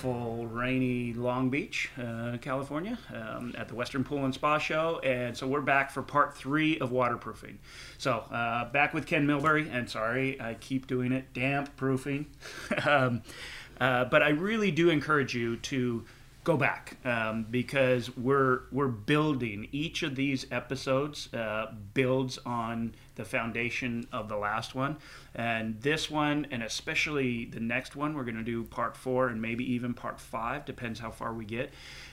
beautiful, rainy Long Beach, uh, California, um, at the Western Pool and Spa Show, and so we're back for part three of waterproofing. So uh, back with Ken Milbury, and sorry, I keep doing it, damp proofing, um, uh, but I really do encourage you to go back um, because we're we're building. Each of these episodes uh, builds on the foundation of the last one and this one and especially the next one we're going to do part four and maybe even part five depends how far we get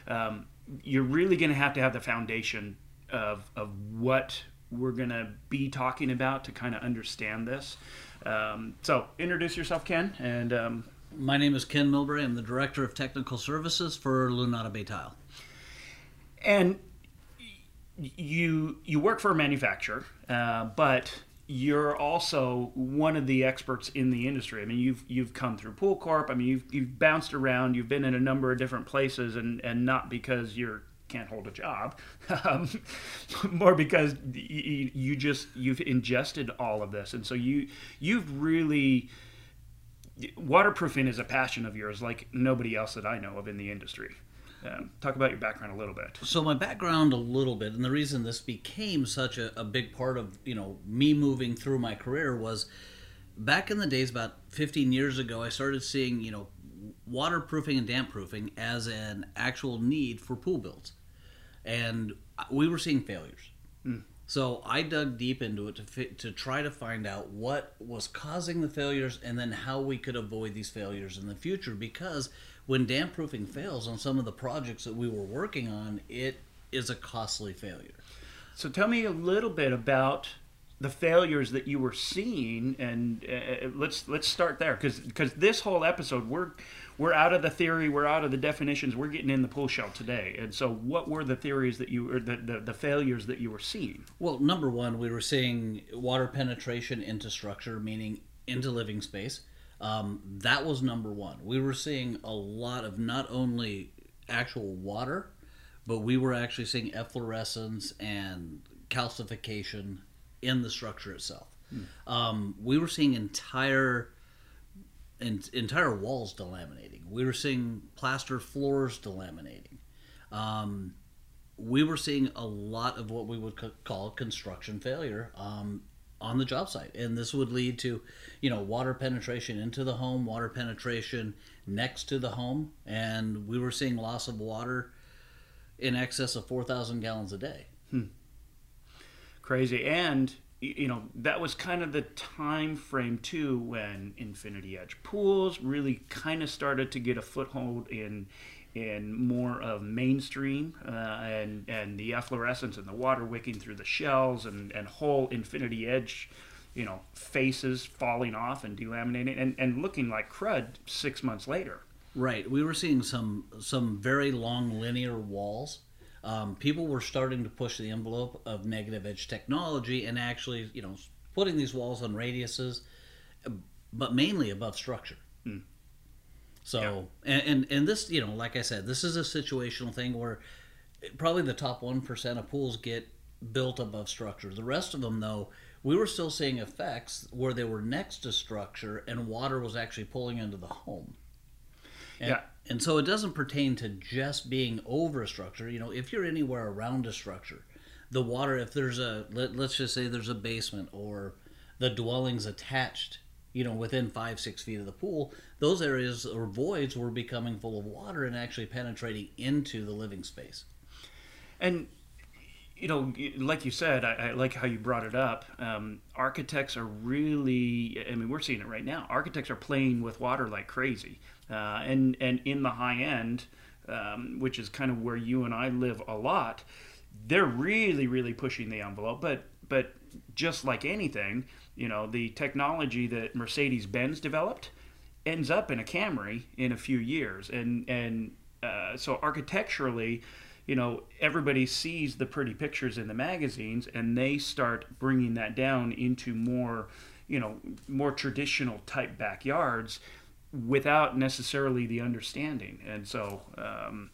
um, you're really going to have to have the foundation of, of what we're going to be talking about to kind of understand this um, so introduce yourself ken and um, my name is Ken Milbury. I'm the Director of Technical Services for Lunada Bay Tile. And you you work for a manufacturer, uh, but you're also one of the experts in the industry. I mean, you've you've come through Pool Corp. I mean, you've you've bounced around. You've been in a number of different places, and and not because you're can't hold a job, um, more because you, you just you've ingested all of this, and so you you've really waterproofing is a passion of yours like nobody else that I know of in the industry. Um, talk about your background a little bit. So my background a little bit, and the reason this became such a, a big part of you know me moving through my career was back in the days about 15 years ago. I started seeing you know waterproofing and damp proofing as an actual need for pool builds, and we were seeing failures. Mm. So I dug deep into it to fit, to try to find out what was causing the failures and then how we could avoid these failures in the future. Because when damp proofing fails on some of the projects that we were working on, it is a costly failure. So tell me a little bit about the failures that you were seeing, and uh, let's let's start there because because this whole episode we're we're out of the theory, we're out of the definitions, we're getting in the pool shell today. And so, what were the theories that you, or the, the, the failures that you were seeing? Well, number one, we were seeing water penetration into structure, meaning into living space. Um, that was number one. We were seeing a lot of not only actual water, but we were actually seeing efflorescence and calcification in the structure itself. Hmm. Um, we were seeing entire entire walls delaminating. We were seeing plaster floors delaminating. Um, we were seeing a lot of what we would call construction failure um, on the job site, and this would lead to, you know, water penetration into the home, water penetration next to the home, and we were seeing loss of water in excess of four thousand gallons a day. Hmm. Crazy, and you know that was kind of the time frame too when infinity edge pools really kind of started to get a foothold in in more of mainstream uh, and and the efflorescence and the water wicking through the shells and and whole infinity edge you know faces falling off and delaminating and, and looking like crud six months later. Right. We were seeing some some very long linear walls. Um, people were starting to push the envelope of negative edge technology and actually, you know, putting these walls on radiuses, but mainly above structure. So, yeah. and, and, and this, you know, like I said, this is a situational thing where probably the top 1% of pools get built above structure. The rest of them, though, we were still seeing effects where they were next to structure and water was actually pulling into the home. And, yeah. And so it doesn't pertain to just being over a structure. You know, if you're anywhere around a structure, the water, if there's a, let, let's just say there's a basement or the dwelling's attached, you know, within five, six feet of the pool, those areas or voids were becoming full of water and actually penetrating into the living space. And you know, like you said, I, I, like how you brought it up. Um, architects are really, I mean, we're seeing it right now. Architects are playing with water like crazy. Uh, and, and in the high end, um, which is kind of where you and I live a lot, they're really, really pushing the envelope. But, but just like anything, you know, the technology that Mercedes Benz developed ends up in a Camry in a few years. And, and uh, so architecturally, you know, everybody sees the pretty pictures in the magazines and they start bringing that down into more, you know, more traditional type backyards without necessarily the understanding. And so, um,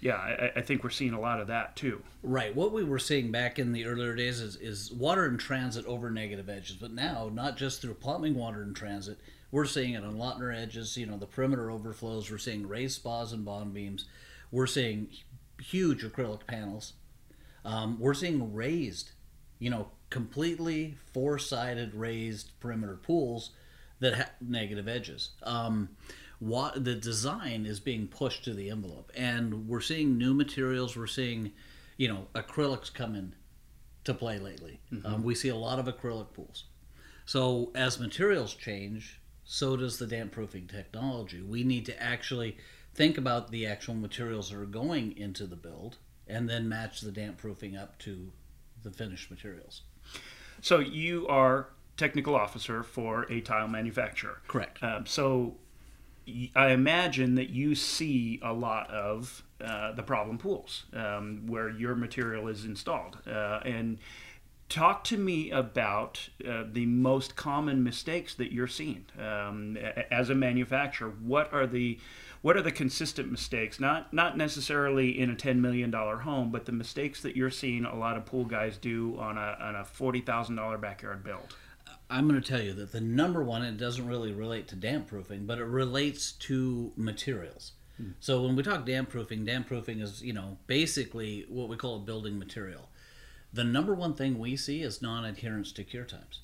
yeah, I, I think we're seeing a lot of that too. Right. What we were seeing back in the earlier days is, is water in transit over negative edges. But now, not just through plumbing water in transit, we're seeing it on Lautner edges, you know, the perimeter overflows. We're seeing raised spas and bond beams. We're seeing huge acrylic panels. Um, we're seeing raised, you know, completely four sided raised perimeter pools that have negative edges. Um, what, the design is being pushed to the envelope, and we're seeing new materials. We're seeing, you know, acrylics come in to play lately. Um, we see a lot of acrylic pools. So as materials change, so does the damp proofing technology. We need to actually think about the actual materials that are going into the build and then match the damp proofing up to the finished materials. So you are technical officer for a tile manufacturer. Correct. Um, so I imagine that you see a lot of uh, the problem pools um, where your material is installed. Uh, and talk to me about uh, the most common mistakes that you're seeing um, as a manufacturer. What are the what are the consistent mistakes? Not not necessarily in a ten million dollar home, but the mistakes that you're seeing a lot of pool guys do on a on a forty thousand dollar backyard build. I'm going to tell you that the number one, it doesn't really relate to damp proofing, but it relates to materials. So when we talk damp proofing, damp proofing is, you know, basically what we call a building material. The number one thing we see is non-adherence to cure times.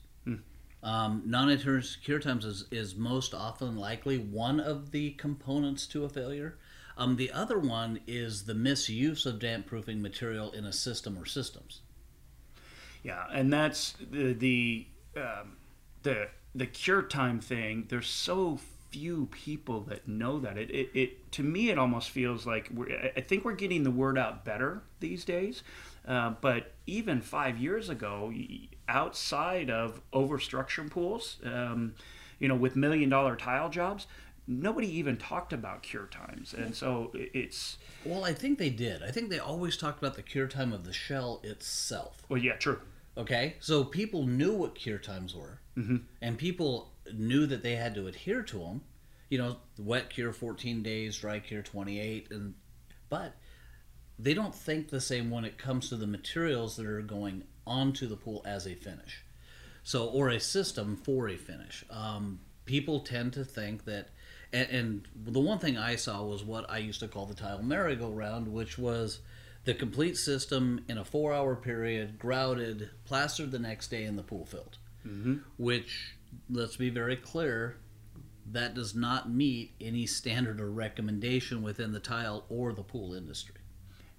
Um, non-adherence to cure times is, is most often likely one of the components to a failure. Um, the other one is the misuse of damp proofing material in a system or systems. Yeah, and that's the the um, the the cure time thing. There's so few people that know that. It it, it to me it almost feels like we're. I think we're getting the word out better these days. Uh, but even five years ago, outside of overstructure pools, um, you know, with million dollar tile jobs, nobody even talked about cure times, and so it's Well, I think they did. I think they always talked about the cure time of the shell itself. well, yeah, true. Okay, so people knew what cure times were, mm-hmm. and people knew that they had to adhere to them. You know, wet cure 14 days, dry cure 28, and but they don't think the same when it comes to the materials that are going onto the pool as a finish. So, or a system for a finish. Um, people tend to think that, and, and the one thing I saw was what I used to call the tile merry-go-round, which was the complete system in a four-hour period, grouted, plastered the next day, and the pool filled. Mm-hmm. Which, let's be very clear, that does not meet any standard or recommendation within the tile or the pool industry.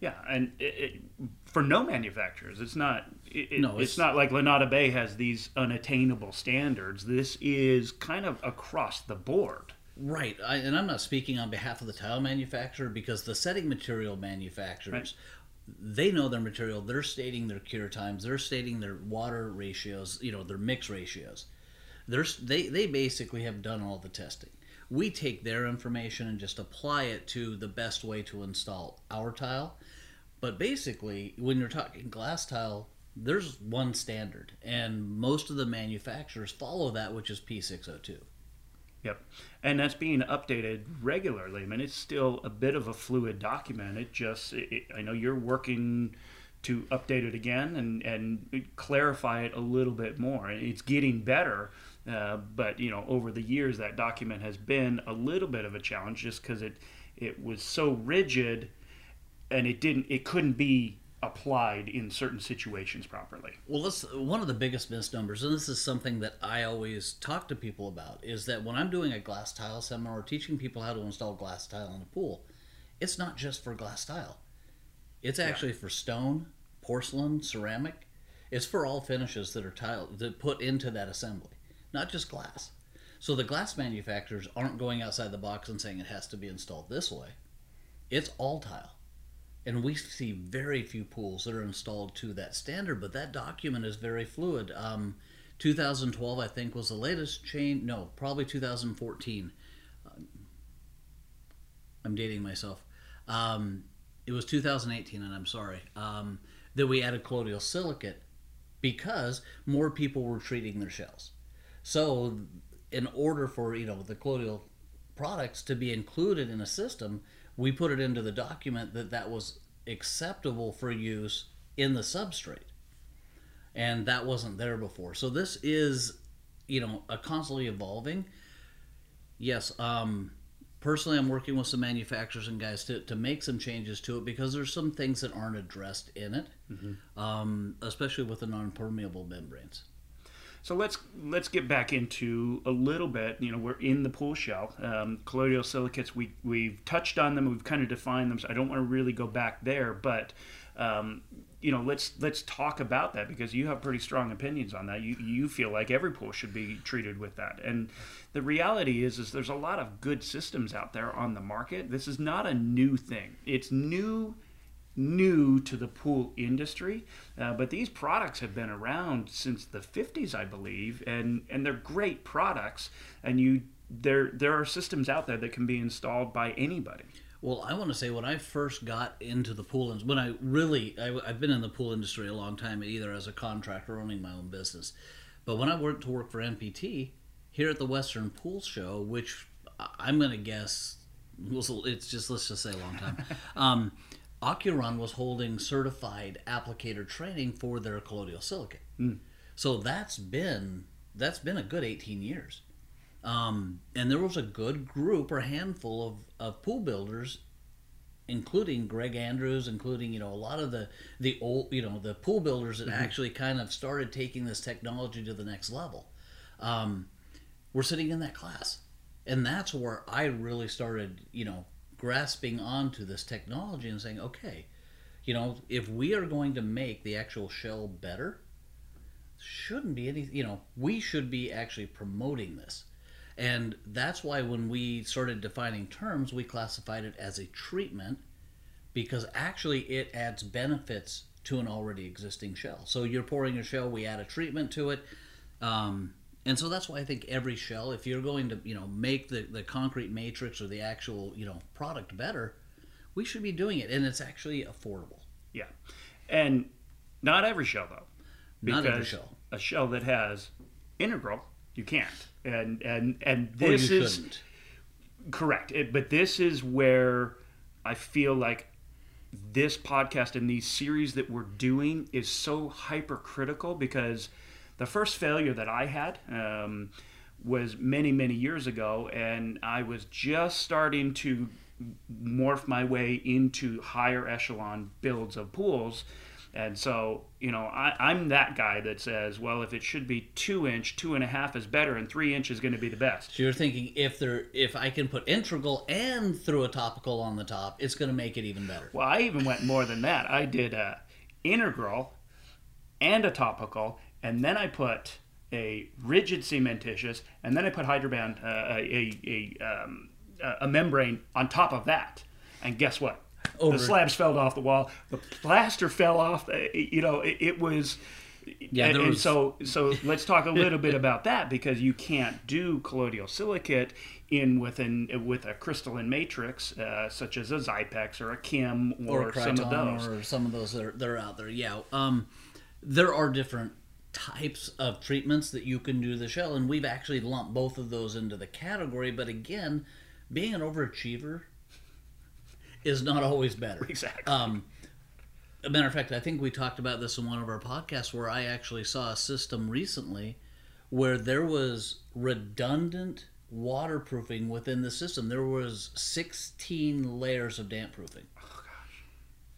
Yeah, and it, it, for no manufacturers, it's not. It, No, it's, it's- not like Lunada Bay has these unattainable standards. This is kind of across the board. Right, I, and I'm not speaking on behalf of the tile manufacturer because the setting material manufacturers, they know their material. They're stating their cure times. They're stating their water ratios. You know their mix ratios. They're, they they basically have done all the testing. We take their information and just apply it to the best way to install our tile. But basically, when you're talking glass tile, there's one standard, and most of the manufacturers follow that, which is P602. Yep, and that's being updated regularly. I mean, it's still a bit of a fluid document. It just, it, it- I know you're working to update it again and and clarify it a little bit more. It's getting better, uh, but you know, over the years, that document has been a little bit of a challenge, just because it it was so rigid, and it didn't, it couldn't be applied in certain situations properly. Well, this one of the biggest misnomers, and this is something that I always talk to people about, is that when I'm doing a glass tile seminar or teaching people how to install glass tile in a pool, it's not just for glass tile. It's actually for stone, porcelain, ceramic. It's for all finishes that are tile that put into that assembly, not just glass. So the glass manufacturers aren't going outside the box and saying it has to be installed this way. It's all tile. And we see very few pools that are installed to that standard, but that document is very fluid. Um, 2012, I think, was the latest change. No, probably 2014. Um, I'm dating myself. Um, it was 2018, and I'm sorry, um, that we added colloidal silicate because more people were treating their shells. So, in order for you know the colloidal products to be included in a system, we put it into the document that that was acceptable for use in the substrate, and that wasn't there before. So this is, you know, a constantly evolving. Yes, um, personally, I'm working with some manufacturers and guys to, to make some changes to it because there's some things that aren't addressed in it, um, especially with the non-permeable membranes. So let's let's get back into a little bit. You know, we're in the pool shell. Um, colloidal silicates. We we've touched on them. We've kind of defined them. So I don't want to really go back there, but um, you know, let's let's talk about that because you have pretty strong opinions on that. You you feel like every pool should be treated with that, and the reality is is there's a lot of good systems out there on the market. This is not a new thing. It's new new to the pool industry, uh, but these products have been around since the 50s, I believe, and and they're great products. And you there there are systems out there that can be installed by anybody. Well, I want to say when I first got into the pool, when I really, I, I've been in the pool industry a long time, either as a contractor or owning my own business. But when I worked to work for NPT here at the Western Pool Show, which I'm going to guess was it's just let's just say a long time. um, Aquron was holding certified applicator training for their colloidal silicate. So that's been that's been a good 18 years. Um, and there was a good group or handful of, of pool builders, including Greg Andrews, including you know a lot of the the old you know the pool builders that actually kind of started taking this technology to the next level. Um, we're sitting in that class, and that's where I really started you know grasping onto this technology and saying, okay, you know, if we are going to make the actual shell better, shouldn't be any you know we should be actually promoting this. And that's why when we started defining terms we classified it as a treatment because actually it adds benefits to an already existing shell. So you're pouring a shell we add a treatment to it. Um, and so that's why i think every shell if you're going to you know make the, the concrete matrix or the actual you know product better we should be doing it and it's actually affordable Yeah, and not every shell though. Not every because shell. A shell that has integral, you can't. And and and this is shouldn't correct. It, but this is where I feel like this podcast and these series that we're doing is so hypercritical because the first failure that I had um, was many, many years ago, and I was just starting to morph my way into higher echelon builds of pools. And so, you know, I, I'm that guy that says, well, if it should be two inch, two and a half is better, and three inch is going to be the best. So you're thinking if there if I can put integral and through a topical on the top, it's going to make it even better. Well, I even went more than that. I did a integral and a topical, and then I put a rigid cementitious, and then I put Hydro Ban, uh, a, a, um, a membrane on top of that. And guess what? Over. The slabs fell off the wall. The plaster fell off. uh, You know, it, it was. Yeah, and, there and so so let's talk a little bit about that because you can't do colloidal silicate in with an with a crystalline matrix uh, such as a Xypex or a Kim or, Or, some of those. or some of those that are, that are out there. Yeah, um, there are different types of treatments that you can do the shell, and we've actually lumped both of those into the category. But again, being an overachiever is not always better. Exactly. Um, a matter of fact, I think we talked about this in one of our podcasts where I actually saw a system recently where there was redundant waterproofing within the system. There was 16 layers of damp proofing Oh,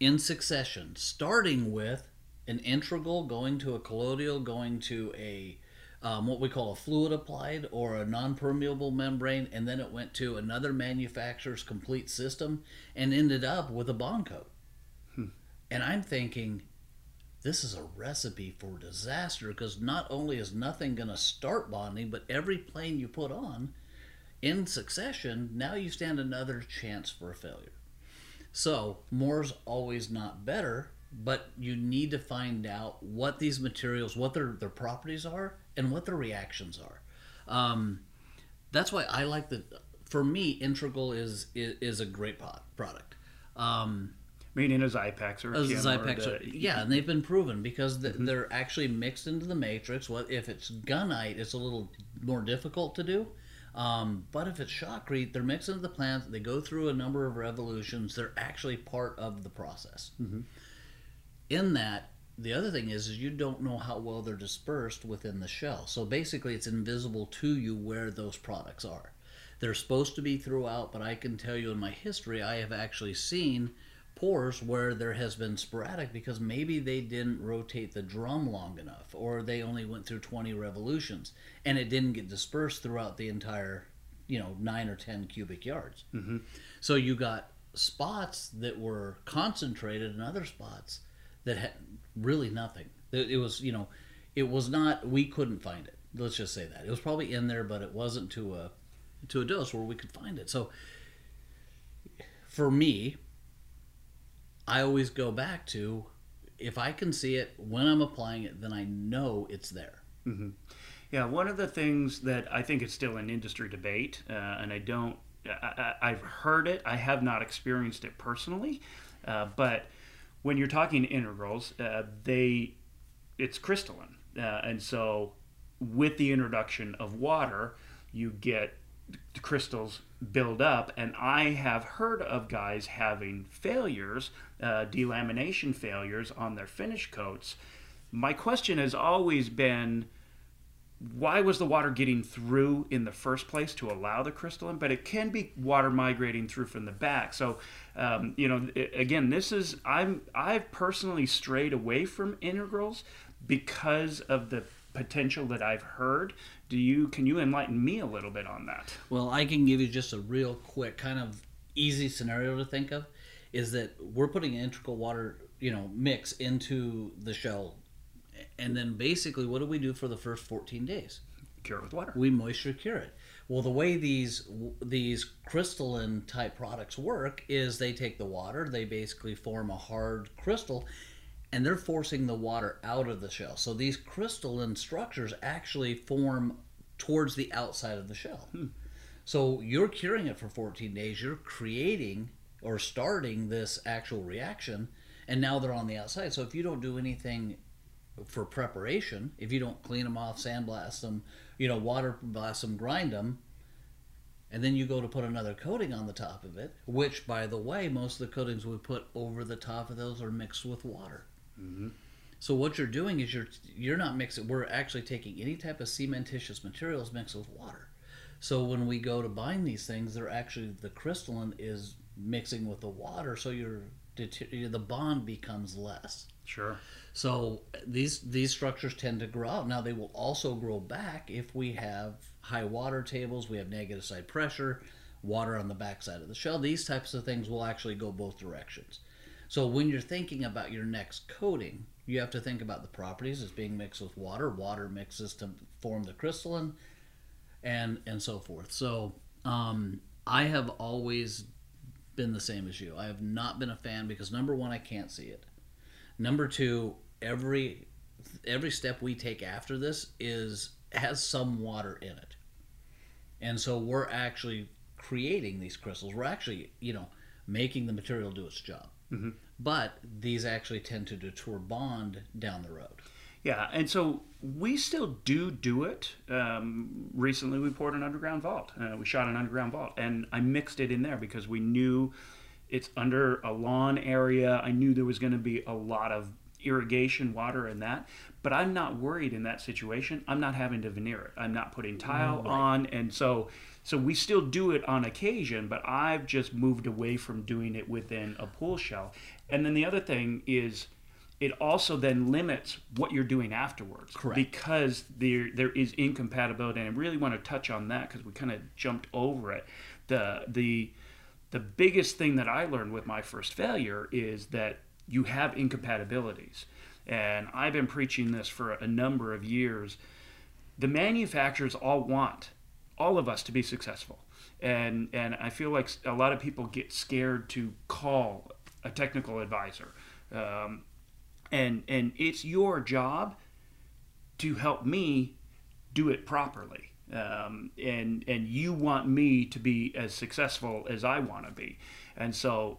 in succession, starting with an integral going to a colloidal, going to a um, what we call a fluid applied or a non-permeable membrane, and then it went to another manufacturer's complete system and ended up with a bond coat. And I'm thinking, this is a recipe for disaster because not only is nothing going to start bonding, but every plane you put on in succession, now you stand another chance for a failure. So, more's always not better, but you need to find out what these materials, what their, their properties are, and what their reactions are. Um, that's why I like the. For me, Integral is is, is a great product. Um, Meaning a Xypex or a as Kim Xypex, or yeah, and they've been proven because th- they're actually mixed into the matrix. What if it's gunite? It's a little more difficult to do, Um, but if it's shotcrete, they're mixed into the plant. They go through a number of revolutions. They're actually part of the process. In that, the other thing is, is you don't know how well they're dispersed within the shell. So basically, it's invisible to you where those products are. They're supposed to be throughout, but I can tell you in my history, I have actually seen pores where there has been sporadic because maybe they didn't rotate the drum long enough or they only went through 20 revolutions and it didn't get dispersed throughout the entire you know 9 or 10 cubic yards Mm-hmm. so you got spots that were concentrated and other spots that had really nothing. It was you know it was not we couldn't find it. Let's just say that. It was probably in there but it wasn't to a to a dose where we could find it. So for me I always go back to if I can see it when I'm applying it, then I know it's there. Yeah, one of the things that I think is still an industry debate, uh, and I don't, I, I've heard it, I have not experienced it personally, uh, but when you're talking integrals, uh, they, it's crystalline, uh, and so with the introduction of water, you get the crystals build up, and I have heard of guys having failures, uh, delamination failures on their finish coats. My question has always been why was the water getting through in the first place to allow the crystalline? But it can be water migrating through from the back. So, um, you know, again, this is I'm I've personally strayed away from integrals because of the potential that I've heard. Do you can you enlighten me a little bit on that? Well, I can give you just a real quick, kind of easy scenario to think of is that we're putting an integral water, you know, mix into the shell. And then basically, what do we do for the first 14 days? Cure it with water. we moisture cure it. Well, the way these these crystalline type products work is they take the water, they basically form a hard crystal, and they're forcing the water out of the shell. So these crystalline structures actually form towards the outside of the shell. Hmm. So you're curing it for 14 days. You're creating or starting this actual reaction, and now they're on the outside. So if you don't do anything for preparation, if you don't clean them off, sandblast them, you know, water blast them, grind them, and then you go to put another coating on the top of it, which, by the way, most of the coatings we put over the top of those are mixed with water. Mm-hmm. So what you're doing is you're you're not mixing. We're actually taking any type of cementitious materials mixed with water. So when we go to bind these things, they're actually the crystalline is mixing with the water, so your the bond becomes less. Sure. So these these structures tend to grow out. Now they will also grow back if we have high water tables, we have negative side pressure, water on the backside of the shell. These types of things will actually go both directions. So when you're thinking about your next coating, you have to think about the properties as being mixed with water. Water mixes to form the crystalline, and and so forth. So um, I have always been the same as you. I have not been a fan because number one, I can't see it. Number two, every every step we take after this is has some water in it, and so we're actually creating these crystals. We're actually, you know, making the material do its job. But these actually tend to detour bond down the road. Yeah, and so we still do do it. Um, recently, we poured an underground vault. Uh, we shot an underground vault, and I mixed it in there because we knew it's under a lawn area. I knew there was going to be a lot of irrigation water in that, but I'm not worried in that situation. I'm not having to veneer it. I'm not putting tile on, and so so we still do it on occasion. But I've just moved away from doing it within a pool shell. And then the other thing is it also then limits what you're doing afterwards Correct. because there there is incompatibility and I really want to touch on that because we kind of jumped over it the the the biggest thing that I learned with my first failure is that you have incompatibilities. And I've been preaching this for a number of years. The manufacturers all want all of us to be successful. And and I feel like a lot of people get scared to call a technical advisor. Um, and and it's your job to help me do it properly um, and and you want me to be as successful as I want to be and so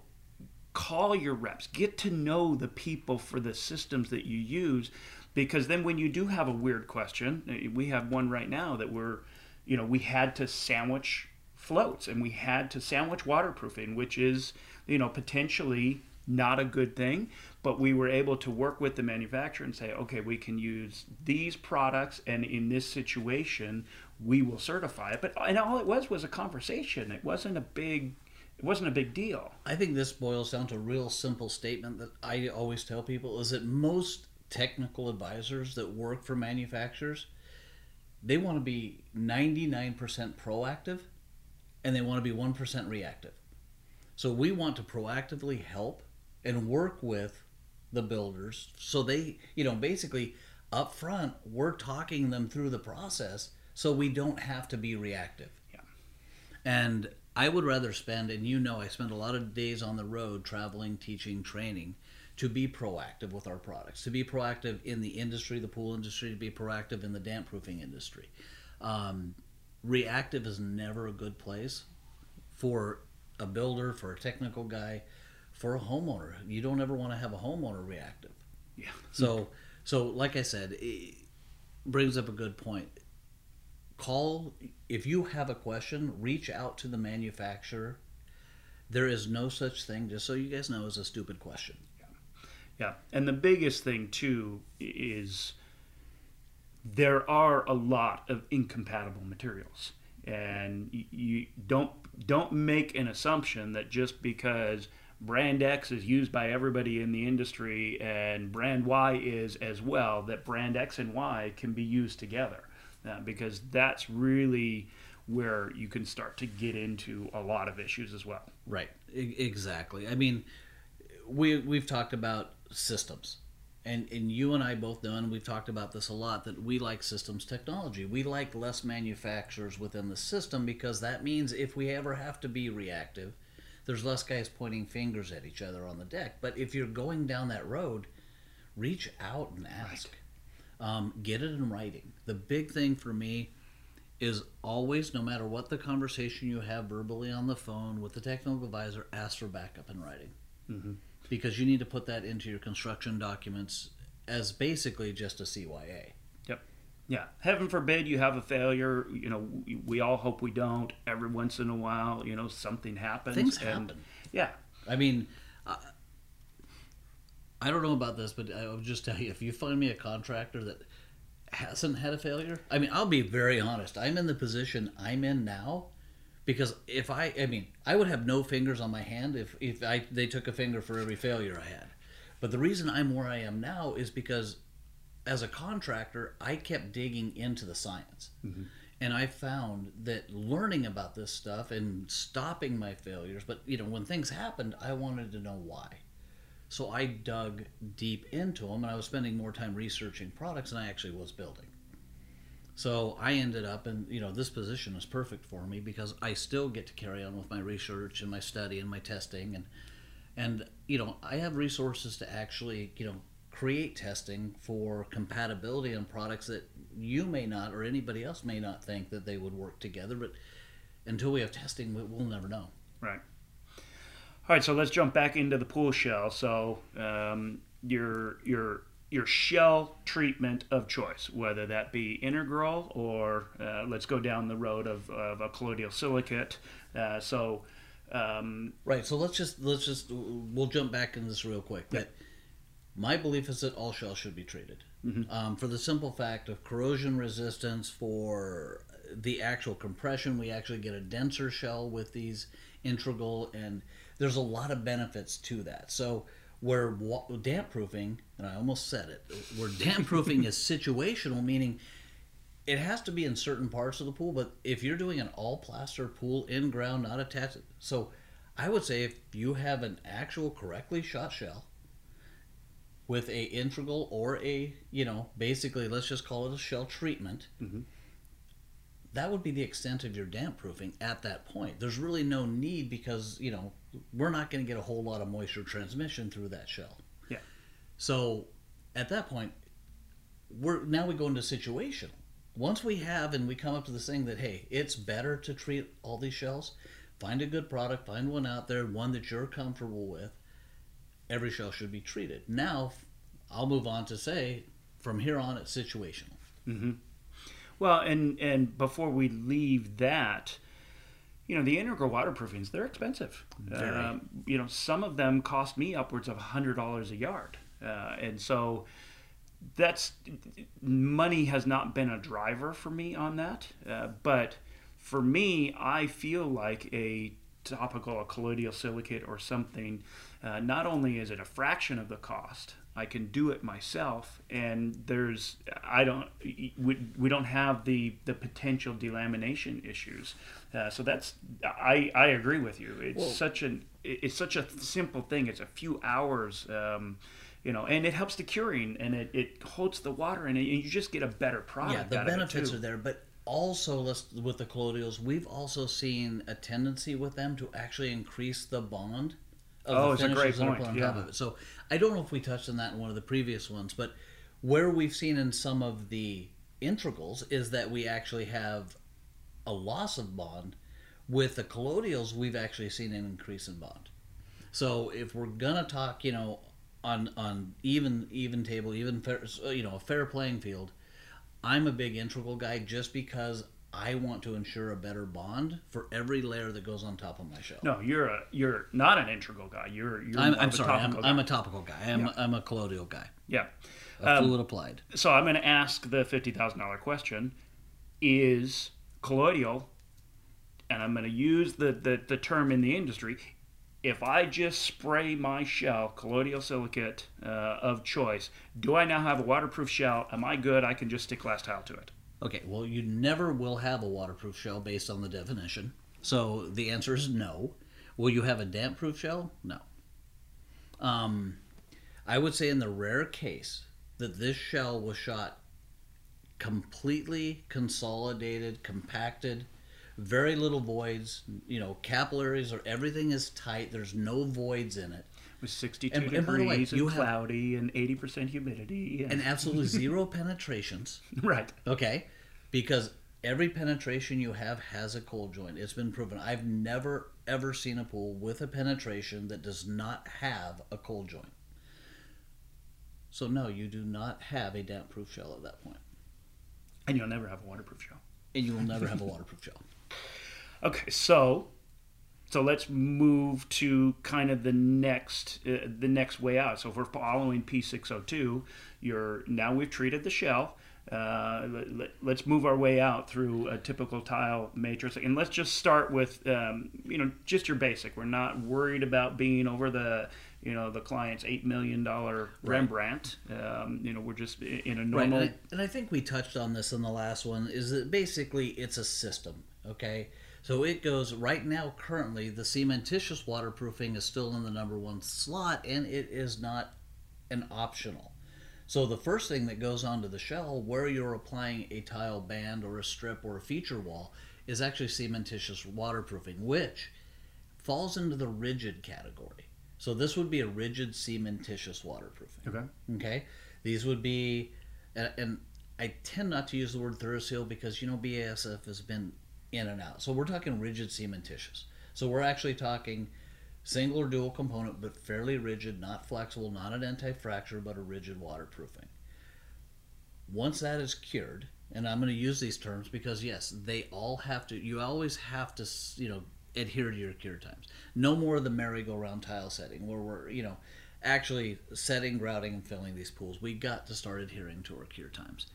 call your reps get to know the people for the systems that you use because then when you do have a weird question we have one right now that we're you know, we had to sandwich floats and we had to sandwich waterproofing, which is, you know, potentially not a good thing. But we were able to work with the manufacturer and say, okay, we can use these products, and in this situation, we will certify it. But and all it was was a conversation. It wasn't a big, it wasn't a big deal. I think this boils down to a real simple statement that I always tell people is that most technical advisors that work for manufacturers, they want to be 99% proactive and they want to be 1% reactive. So we want to proactively help and work with the builders so they, you know, basically up front, we're talking them through the process so we don't have to be reactive. Yeah. And I would rather spend, and you know, I spend a lot of days on the road traveling, teaching, training to be proactive with our products, to be proactive in the industry, the pool industry, to be proactive in the damp proofing industry. Um, reactive is never a good place for a builder, for a technical guy, for a homeowner. You don't ever want to have a homeowner reactive. Yeah. So, so like I said, it brings up a good point. Call if you have a question, reach out to the manufacturer. There is no such thing, just so you guys know, as a stupid question. Yeah, yeah. and the biggest thing too is there are a lot of incompatible materials, and you don't don't make an assumption that just because brand X is used by everybody in the industry and brand Y is as well, that brand X and Y can be used together, uh, because that's really where you can start to get into a lot of issues as well. Right. Exactly. I mean, we we've talked about systems. And, and you and I both know, and we've talked about this a lot, that we like systems technology. We like less manufacturers within the system because that means if we ever have to be reactive, there's less guys pointing fingers at each other on the deck. But if you're going down that road, reach out and ask. Um, get it in writing. The big thing for me is always, no matter what the conversation you have verbally on the phone with the technical advisor, ask for backup in writing. Mm-hmm. Because you need to put that into your construction documents as basically just a CYA. Yep. Yeah. Heaven forbid you have a failure. You know, we, all hope we don't. Every once in a while, you know, something happens. Things and, happen. Yeah. I mean, I, don't know about this, but I will just tell you if you find me a contractor that hasn't had a failure, I mean, I'll be very honest. I'm in the position I'm in now because if I, I mean, I would have no fingers on my hand if, if I, they took a finger for every failure I had. But the reason I'm where I am now is because as a contractor, I kept digging into the science. Mm-hmm. And I found that learning about this stuff and stopping my failures, but you know, when things happened, I wanted to know why. So I dug deep into them and I was spending more time researching products than I actually was building. So I ended up in, you know, this position is perfect for me because I still get to carry on with my research and my study and my testing and and you know, I have resources to actually, you know, create testing for compatibility on products that you may not or anybody else may not think that they would work together, but until we have testing, we- we'll never know. Right. All right. So let's jump back into the pool shell. So um, your your your shell treatment of choice, whether that be integral or uh, let's go down the road of, of a colloidal silicate. Uh, so um, Right. So let's just let's just we'll jump back in this real quick. That my belief is that all shells should be treated um, for the simple fact of corrosion resistance. For the actual compression, we actually get a denser shell with these integral, and there's a lot of benefits to that. So where wa- damp proofing, and I almost said it, where damp proofing is situational, meaning it has to be in certain parts of the pool, but if you're doing an all plaster pool in ground, not attached, so I would say if you have an actual correctly shot shell with a integral or a you know basically let's just call it a shell treatment, mm-hmm. that would be the extent of your damp proofing at that point. There's really no need because you know we're not going to get a whole lot of moisture transmission through that shell. Yeah. So at that point, we're now we go into situational. Once we have and we come up to this thing that hey, it's better to treat all these shells. Find a good product, find one out there, one that you're comfortable with. Every shell should be treated. Now, I'll move on to say from here on it's situational. Mm-hmm. Well, and and before we leave that, you know, the integral waterproofings they're expensive. Um, you know, some of them cost me upwards of hundred dollars a yard, uh, and so that's money has not been a driver for me on that. Uh, but for me, I feel like a topical, a colloidal silicate or something. Uh, not only is it a fraction of the cost, I can do it myself, and there's I don't we, we don't have the the potential delamination issues. Uh, so that's I I agree with you. It's Well- such an it's such a simple thing. It's a few hours. Um, you know, and it helps the curing, and it, it holds the water, and, it, and you just get a better product. yeah, the out of it, benefits are there, but also let's with the colloidals, we've also seen a tendency with them to actually increase the bond of Oh, the it's a great that are point, put on yeah. top of it. So I don't know if we touched on that in one of the previous ones, but where we've seen in some of the integrals is that we actually have a loss of bond. With the colloidals, we've actually seen an increase in bond. So if we're gonna talk, you know, on on even even table, even fair, you know, a fair playing field, I'm a big integral guy just because I want to ensure a better bond for every layer that goes on top of my shell. No, you're a you're not an integral guy. You're you're I'm, I'm a sorry, I'm, I'm a topical guy. I'm, I'm a colloidal guy. yeah. A Um, fluid applied. So I'm going to ask the fifty thousand dollar question: Is colloidal, and I'm going to use the, the the term in the industry. If I just spray my shell colloidal silicate uh, of choice, do I now have a waterproof shell? Am I good? I can just stick glass tile to it. Okay, well, you never will have a waterproof shell based on the definition. So the answer is no. Will you have a damp proof shell? No. Um, I would say in the rare case that this shell was shot completely consolidated, compacted, very little voids, you know, capillaries or everything is tight, there's no voids in it. With 62 And- and by the way, degrees you and have- cloudy and 80% humidity. And, And absolutely zero penetrations. right. Okay, because every penetration you have has a cold joint. It's been proven. I've never ever seen a pool with a penetration that does not have a cold joint. So no, you do not have a damp proof shell at that point, And you'll never have a waterproof shell. and you will never have a waterproof shell. Okay, so so let's move to kind of the next uh, the next way out. So if we're following P602, you're now we've treated the shell. Uh, let, us move our way out through a typical tile matrix, and let's just start with um, you know just your basic. We're not worried about being over the you know the client's eight million dollar Right. Rembrandt. Um, you know we're just in a Right, normal. and I, and I think we touched on this in the last one. Is that basically it's a system, okay? So it goes right now. Currently, the cementitious waterproofing is still in the number one slot, and it is not an optional. So the first thing that goes onto the shell, where you're applying a tile band or a strip or a feature wall, is actually cementitious waterproofing, which falls into the rigid category. So this would be a rigid cementitious waterproofing. okay. Okay, these would be, and, I tend not to use the word Thoroseal because you know BASF has been in and out. So we're talking rigid cementitious. So we're actually talking single or dual component, but fairly rigid, not flexible, not an anti-fracture, but a rigid waterproofing. Once that is cured, and I'm going to use these terms because yes, they all have to. You always have to, you know, adhere to your cure times. No more of the merry-go-round tile setting where we're, you know, actually setting, grouting, and filling these pools. We got to start adhering to our cure times.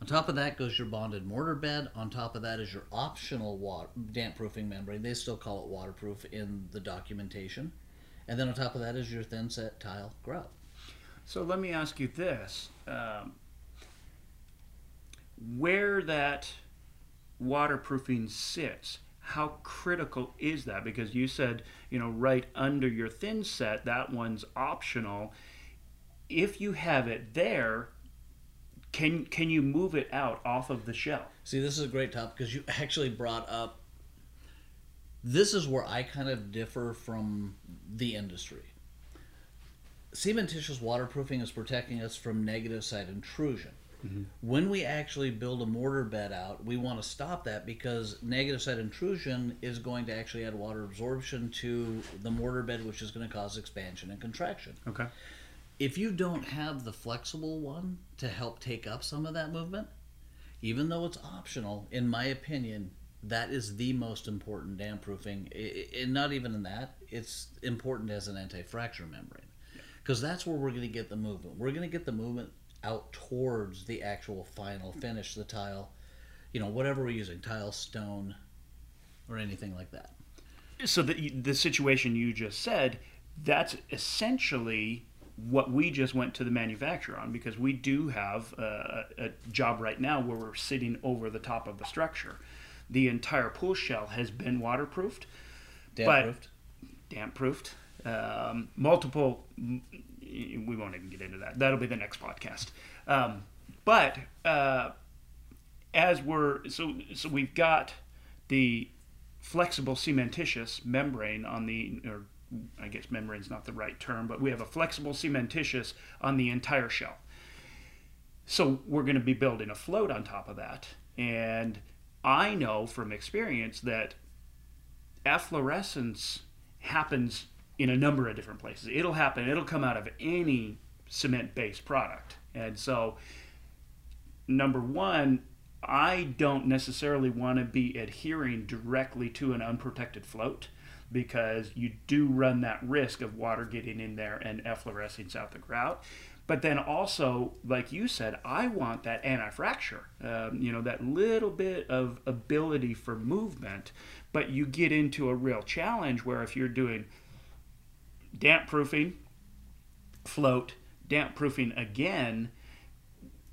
On top of that goes your bonded mortar bed. On top of that is your optional water, damp proofing membrane. They still call it waterproof in the documentation. And then on top of that is your thin set tile grout. So let me ask you this: um, where that waterproofing sits, how critical is that? Because you said, you know, right under your thin set, that one's optional. If you have it there, can can you move it out off of the shell? See, this is a great topic because you actually brought up. This is where I kind of differ from the industry. Cementitious waterproofing is protecting us from negative site intrusion. Mm-hmm. When we actually build a mortar bed out, we want to stop that because negative site intrusion is going to actually add water absorption to the mortar bed, which is going to cause expansion and contraction Okay. If you don't have the flexible one to help take up some of that movement, even though it's optional, in my opinion, that is the most important dam proofing. And not even in that, it's important as an anti fracture membrane. Because that's where we're going to get the movement. We're going to get the movement out towards the actual final finish, the tile, you know, whatever we're using, tile, stone, or anything like that. So the, the situation you just said, that's essentially what we just went to the manufacturer on because we do have a, a, job right now where we're sitting over the top of the structure. The entire pool shell has been waterproofed, damp proofed, damp proofed, um, multiple. We won't even get into that. That'll be the next podcast. Um, but uh, as we're so so we've got the flexible cementitious membrane on the or I guess membrane is not the right term, but we have a flexible cementitious on the entire shell. So we're going to be building a float on top of that. And I know from experience that efflorescence happens in a number of different places. It'll happen, it'll come out of any cement based product. And so, number one, I don't necessarily want to be adhering directly to an unprotected float because you do run that risk of water getting in there and efflorescing out the grout. But then also, like you said, I want that anti-fracture, um, you know, that little bit of ability for movement. But you get into a real challenge where if you're doing damp proofing, float, damp proofing again,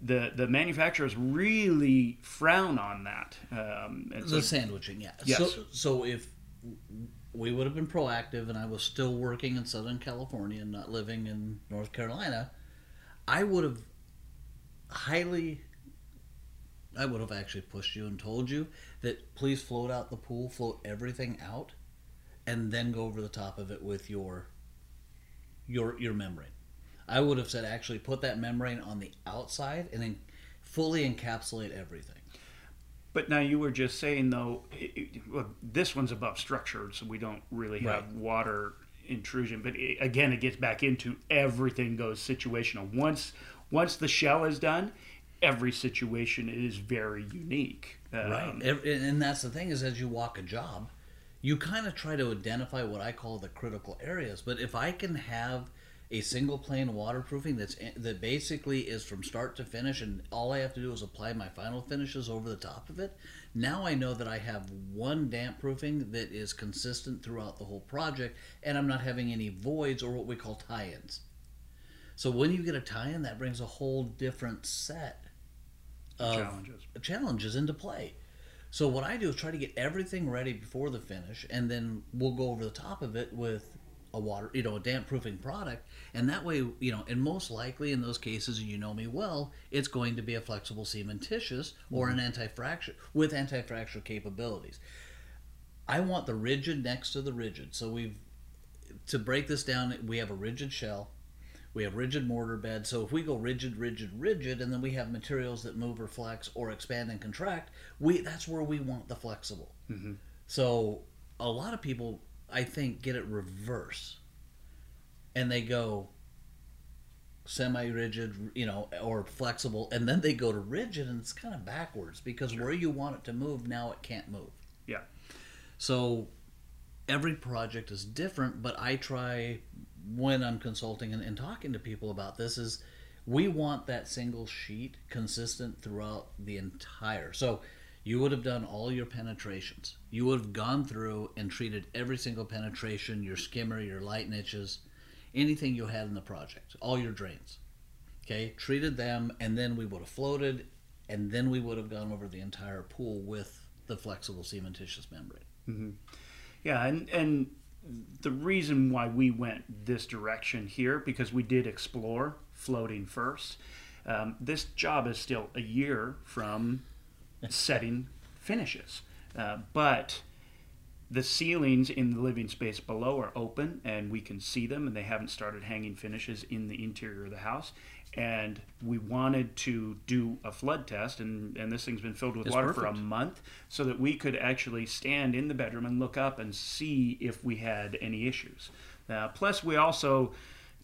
the the manufacturers really frown on that. Um, the so, sandwiching, yeah. Yes. So, so if we would have been proactive and I was still working in Southern California and not living in North Carolina, I would have highly I would have actually pushed you and told you that please float out the pool, float everything out, and then go over the top of it with your your your membrane. I would have said actually put that membrane on the outside and then fully encapsulate everything. But now you were just saying though, it, it, well, this one's above structure, so we don't really have right. water intrusion. But it, again, it gets back into everything goes situational. Once once the shell is done, every situation is very unique. Um, right, and that's the thing is as you walk a job, you kind of try to identify what I call the critical areas. But if I can have a single plane waterproofing that's that basically is from start to finish and all I have to do is apply my final finishes over the top of it. Now I know that I have one damp proofing that is consistent throughout the whole project and I'm not having any voids or what we call tie-ins. So when you get a tie-in that brings a whole different set of challenges, challenges into play. So what I do is try to get everything ready before the finish and then we'll go over the top of it with a water, you know, a damp proofing product. And that way, you know, and most likely in those cases, and you know me well, it's going to be a flexible cementitious or an mm-hmm. anti-fracture with anti-fracture capabilities. I want the rigid next to the rigid. So we've to break this down, we have a rigid shell, we have rigid mortar bed. So if we go rigid, rigid, rigid, and then we have materials that move or flex or expand and contract, we that's where we want the flexible. Mm-hmm. So a lot of people I think, get it reverse. And they go semi rigid, you know, or flexible, and then they go to rigid, and it's kind of backwards because sure. where you want it to move, now it can't move. Yeah. So every project is different, but I try when I'm consulting and, and talking to people about this is we want that single sheet consistent throughout the entire. So you would have done all your penetrations. You would have gone through and treated every single penetration, your skimmer, your light niches, anything you had in the project, all your drains. Okay, treated them, and then we would have floated, and then we would have gone over the entire pool with the flexible cementitious membrane. Mm-hmm. Yeah, and and the reason why we went this direction here because we did explore floating first. Um, this job is still a year from setting finishes. Uh, but the ceilings in the living space below are open and we can see them and they haven't started hanging finishes in the interior of the house and we wanted to do a flood test and, and this thing's been filled with it's water perfect. for a month so that we could actually stand in the bedroom and look up and see if we had any issues uh, plus we also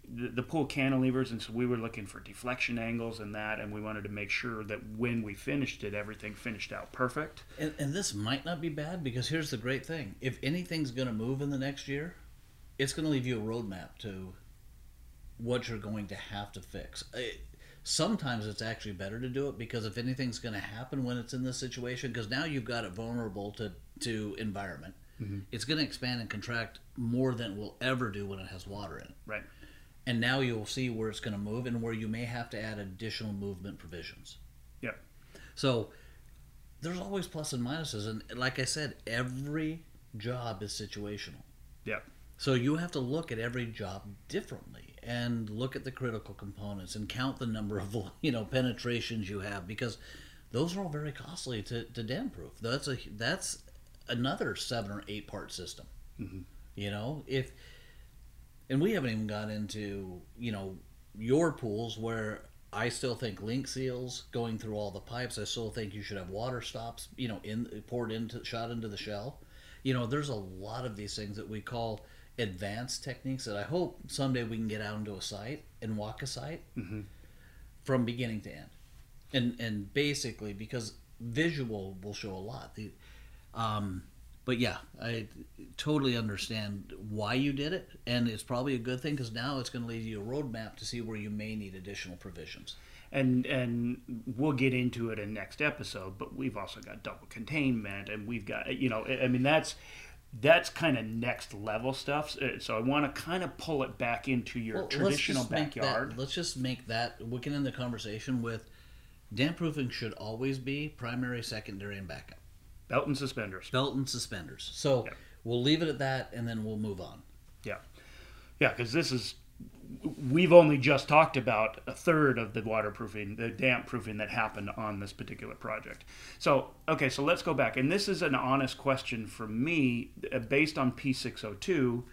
the, the pool cantilevers, and so we were looking for deflection angles and that, and we wanted to make sure that when we finished it, everything finished out perfect. And, and this might not be bad because here's the great thing: if anything's going to move in the next year, it's going to leave you a roadmap to what you're going to have to fix. It, sometimes it's actually better to do it because if anything's going to happen when it's in this situation, because now you've got it vulnerable to to environment, mm-hmm. it's going to expand and contract more than it will ever do when it has water in it. Right. And now you'll see where it's going to move and where you may have to add additional movement provisions. Yep. So there's always plus and minuses, and like I said, every job is situational. Yep. So you have to look at every job differently and look at the critical components and count the number of you know penetrations you have because those are all very costly to, to dam proof. That's a that's another seven or eight part system. Mm-hmm. You know if and we haven't even got into you know your pools where I still think link seals going through all the pipes. I still think you should have water stops. You know, in poured into shot into the shell. You know, there's a lot of these things that we call advanced techniques that I hope someday we can get out into a site and walk a site from beginning to end, and and basically because visual will show a lot. The, um, but yeah, I totally understand why you did it, and it's probably a good thing because now it's going to lead you a roadmap to see where you may need additional provisions. and and we'll get into it in next episode but we've also got double containment and we've got you know i mean that's that's kind of next level stuff so i want to kind of pull it back into your Well, let's traditional just that- backyard let's just make that we can end the conversation with damp proofing should always be primary, secondary, and backup. Belt and suspenders Belt and suspenders. So Yeah. we'll leave it at that, and then we'll move on. yeah yeah because this is we've only just talked about a third of the waterproofing the damp proofing that happened on this particular project so okay so let's go back and this is an honest question from me uh, based on p602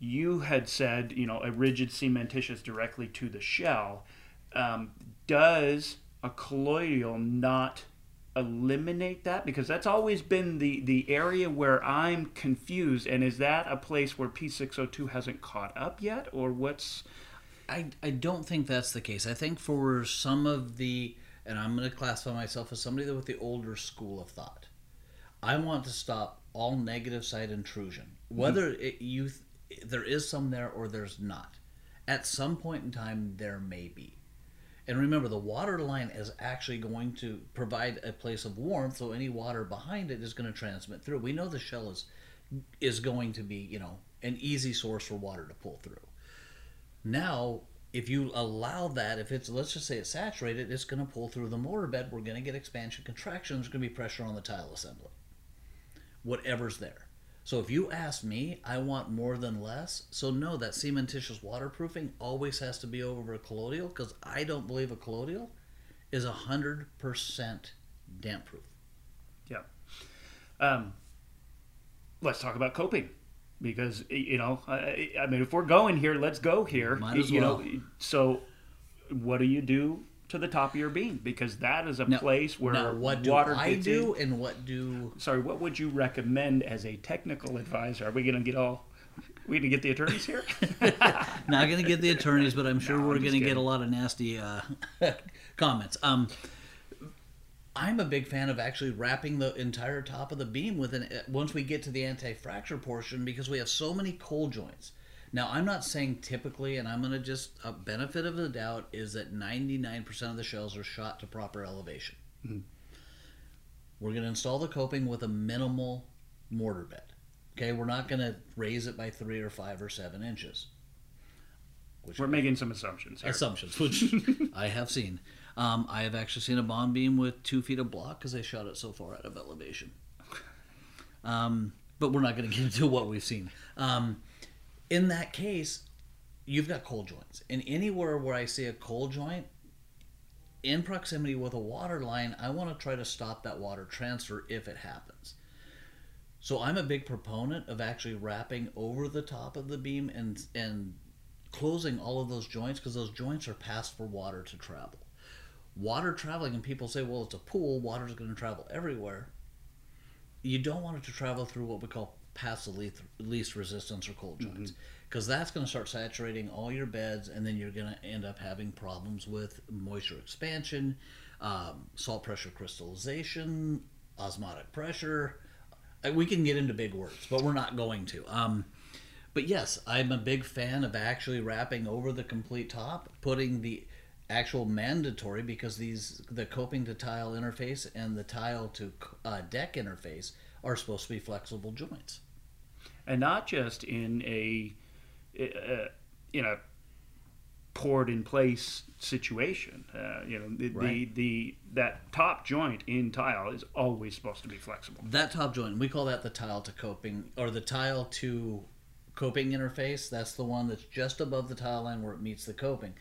you had said, you know, a rigid cementitious directly to the shell. Um, does a colloidal not eliminate that? Because that's always been the, the area where I'm confused. And is that a place where P602 hasn't caught up yet? Or what's. I, I don't think that's the case. I think for some of the, and I'm going to classify myself as somebody with the older school of thought. I want to stop all negative side intrusion, mm-hmm. whether it, you there is some there or there's not. At some point in time, there may be. And remember, the water line is actually going to provide a place of warmth, so any water behind it is going to transmit through. We know the shell is is going to be, you know, an easy source for water to pull through. Now, if you allow that, if it's let's just say it's saturated, it's going to pull through the mortar bed. We're going to get expansion, contraction. There's going to be pressure on the tile assembly. Whatever's there. So if you ask me, I want more than less. So no, that cementitious waterproofing always has to be over a colloidal because I don't believe a colloidal is a hundred percent damp proof. Yeah. Um, let's talk about coping. Because, you know, I, I mean, if we're going here, let's go here. Might as you well. know, so what do you do to the top of your beam? Because that is a place where what do water I do, in. and what do Sorry, what would you recommend as a technical advisor? Are we going to get all? We going to get the attorneys here? Not going to get the attorneys, but I'm sure No, we're going to get a lot of nasty uh, comments. Um, I'm a big fan of actually wrapping the entire top of the beam with an. Once we get to the anti-fracture portion, because we have so many cold joints. Now, I'm not saying typically, and I'm going to just a benefit of the doubt is that 99% of the shells are shot to proper elevation. We're going to install the coping with a minimal mortar bed. Okay, we're not going to raise it by three or five or seven inches. Which We're making some assumptions here. assumptions, which I have seen. Um, I have actually seen a bond beam with two feet of block because they shot it so far out of elevation. Um, but we're not going to get into what we've seen. Um, in that case, you've got cold joints, and anywhere where I see a cold joint in proximity with a water line, I want to try to stop that water transfer if it happens. So I'm a big proponent of actually wrapping over the top of the beam and and closing all of those joints because those joints are passed for water to travel. Water traveling, and people say, well, it's a pool, water's going to travel everywhere. You don't want it to travel through what we call paths the least, least resistance or cold joints. Because that's going to start saturating all your beds and then you're going to end up having problems with moisture expansion um, salt pressure crystallization osmotic pressure. Uh, we can get into big words but we're not going to. Um, but yes i'm a big fan of actually wrapping over the complete top putting the actual mandatory because these the coping to tile interface and the tile to uh, deck interface are supposed to be flexible joints and not just in a uh, in a poured in place situation. Uh, you know, the, Right. the the that top joint in tile is always supposed to be flexible. that top joint we call that the tile to coping or the tile to coping interface that's the one that's just above the tile line where it meets the coping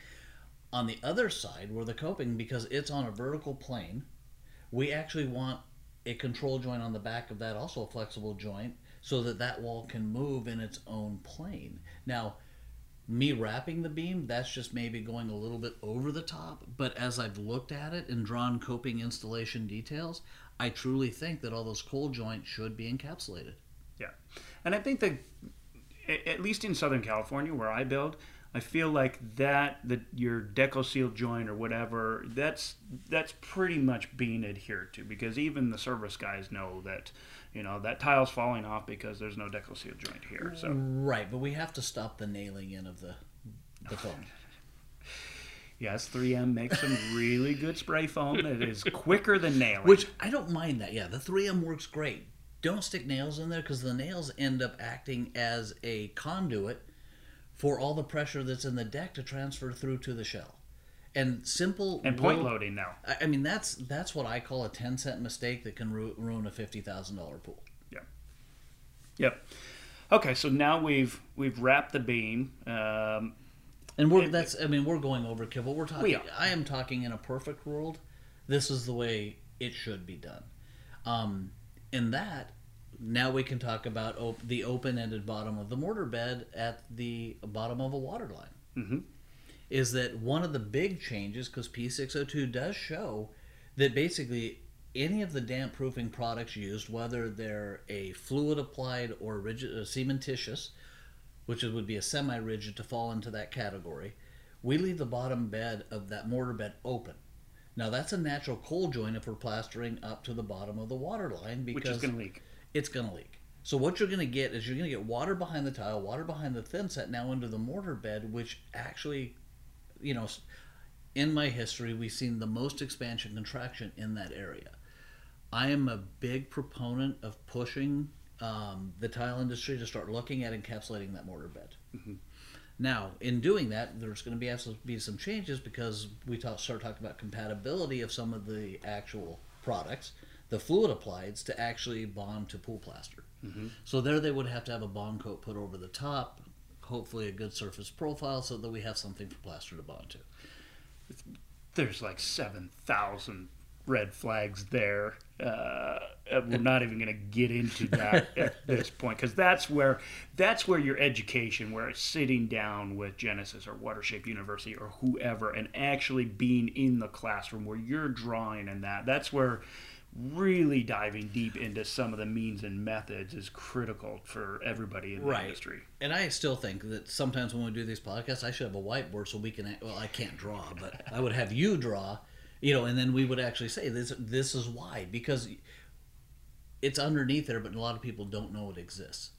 on the other side where the coping because it's on a vertical plane we actually want a control joint on the back of that also a flexible joint so that that wall can move in its own plane. Now me wrapping the beam that's just maybe going a little bit over the top but as i've looked at it and drawn coping installation details i truly think that all those cold joints should be encapsulated. Yeah, and I think that at least in Southern California where I build, I feel like that that your Deck-O-Seal joint or whatever that's that's pretty much being adhered to because even the service guys know that you know that tile's falling off because there's no Deck-O-Seal joint here. So right but we have to stop the nailing in of the the foam yes, 3M makes some really good spray foam that is quicker than nailing. which i don't mind that yeah the 3m works great don't stick nails in there because the nails end up acting as a conduit for all the pressure that's in the deck to transfer through to the shell and simple and point loading now. I I mean, that's that's what I call a ten cent mistake that can ru- ruin a fifty thousand dollar pool. Yeah. Yep. Okay, so now we've we've wrapped the beam. Um, And we're It- that's I mean we're going overkill, but we're talking. We are. I am talking in a perfect world. This is the way it should be done. Um, in that, now we can talk about op- the open-ended bottom of the mortar bed at the bottom of a water line. Mhm. Is that one of the big changes? Because P602 does show that basically any of the damp proofing products used, whether they're a fluid applied or rigid, uh, cementitious, which would be a semi-rigid to fall into that category, we leave the bottom bed of that mortar bed open. Now that's a natural cold joint if we're plastering up to the bottom of the water line because which is going to leak. it's going to leak. So what you're going to get is you're going to get water behind the tile, water behind the thin set now into the mortar bed, which actually, you know, in my history we've seen the most expansion contraction in that area. I am a big proponent of pushing um, the tile industry to start looking at encapsulating that mortar bed. Now, in doing that, there's going to be to be some changes because we talk, start talking about compatibility of some of the actual products, the fluid applieds, to actually bond to pool plaster. So there, they would have to have a bond coat put over the top, hopefully a good surface profile, so that we have something for plaster to bond to. There's like seven thousand red flags there. Uh, we're not even going to get into that at this point because that's where that's where your education, where it's sitting down with Genesis or Watershape University or whoever, and actually being in the classroom where you're drawing and that. That's where really diving deep into some of the means and methods is critical for everybody in the Right. industry. And I still think that sometimes when we do these podcasts, I should have a whiteboard so we can. Well, I can't draw, but I would have you draw, you know, and then we would actually say this. This is why because it's underneath there, but a lot of people don't know it exists.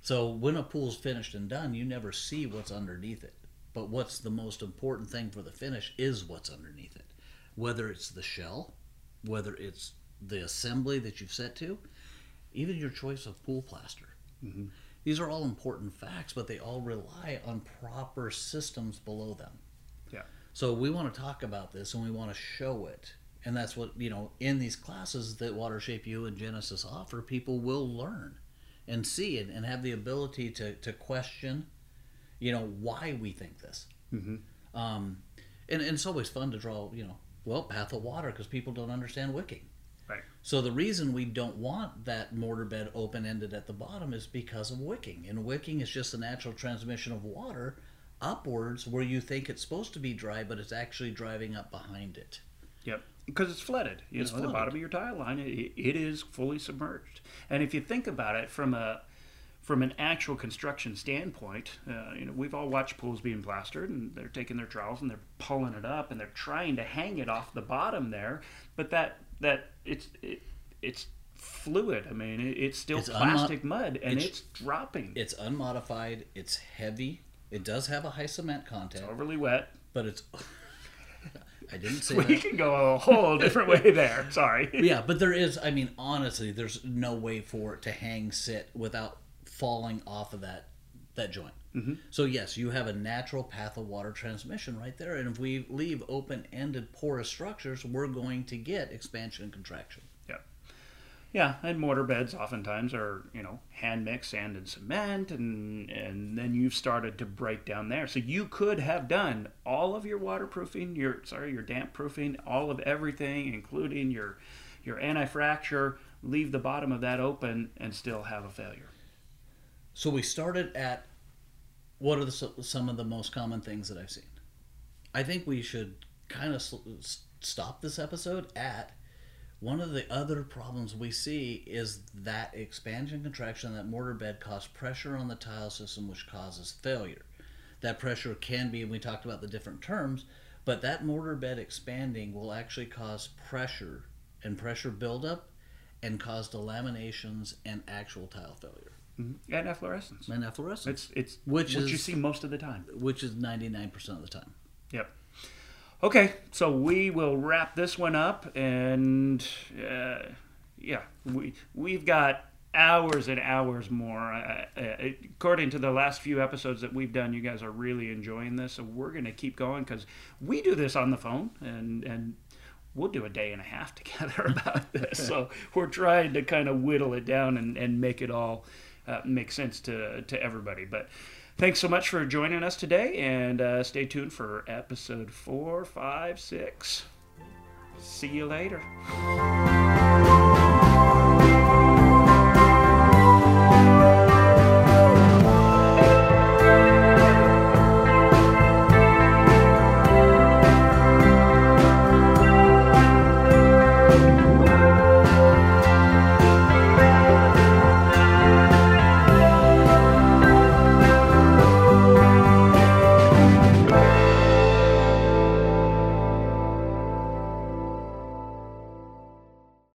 So when a pool's finished and done, you never see what's underneath it. But what's the most important thing for the finish is what's underneath it, whether it's the shell, whether it's the assembly that you've set to, even your choice of pool plaster. These are all important facts, but they all rely on proper systems below them. Yeah. So we want to talk about this and we want to show it. And that's what, you know, in these classes that Watershape U and Genesis offer, people will learn and see it and have the ability to, to question, you know, why we think this. Mhm. Um, and, and it's always fun to draw, you know, well, path of water because people don't understand wicking. Right. So the reason we don't want that mortar bed open ended at the bottom is because of wicking. And wicking is just the natural transmission of water upwards where you think it's supposed to be dry, but it's actually driving up behind it. Yep, because it's flooded. You It's know, the bottom of your tile line, it, it is fully submerged. And if you think about it from a from an actual construction standpoint, uh, you know, we've all watched pools being plastered, and they're taking their trowels and they're pulling it up, and they're trying to hang it off the bottom there, but that that it's it, it's fluid. I mean, it, it's still It's unmo- plastic mud, and it's- it's, dropping. It's unmodified. It's heavy. It does have a high cement content, It's overly wet. but it's. I didn't say We that. can go a whole different way there. Sorry. yeah, but there is. I mean, honestly, there's no way for it to hang sit without falling off of that that joint. Mm-hmm. So yes, you have a natural path of water transmission right there, and if we leave open-ended porous structures, we're going to get expansion and contraction. Yeah. Yeah, and mortar beds oftentimes are, you know, hand mixed sand and cement and and then you've started to break down there. So you could have done all of your waterproofing, your sorry, your damp proofing, all of everything, including your your anti-fracture, leave the bottom of that open and still have a failure. So we started at what are the, some of the most common things that I've seen. I think we should kind of stop this episode at one of the other problems we see is that expansion contraction that mortar bed causes pressure on the tile system which causes failure. That pressure can be, and we talked about the different terms, but that mortar bed expanding will actually cause pressure and pressure buildup and cause delaminations and actual tile failure. Mm-hmm. And efflorescence. And efflorescence. It's it's Which what is- you see most of the time. which is 99% of the time. Yep. Okay, so we will wrap this one up, and uh, yeah, we we've got hours and hours more. Uh, uh, according to the last few episodes that we've done, you guys are really enjoying this, so we're going to keep going because we do this on the phone, and and we'll do a day and a half together about this. so we're trying to kind of whittle it down and, and make it all uh, make sense to to everybody, but. Thanks so much for joining us today, and uh, stay tuned for episode four, five, six. See you later.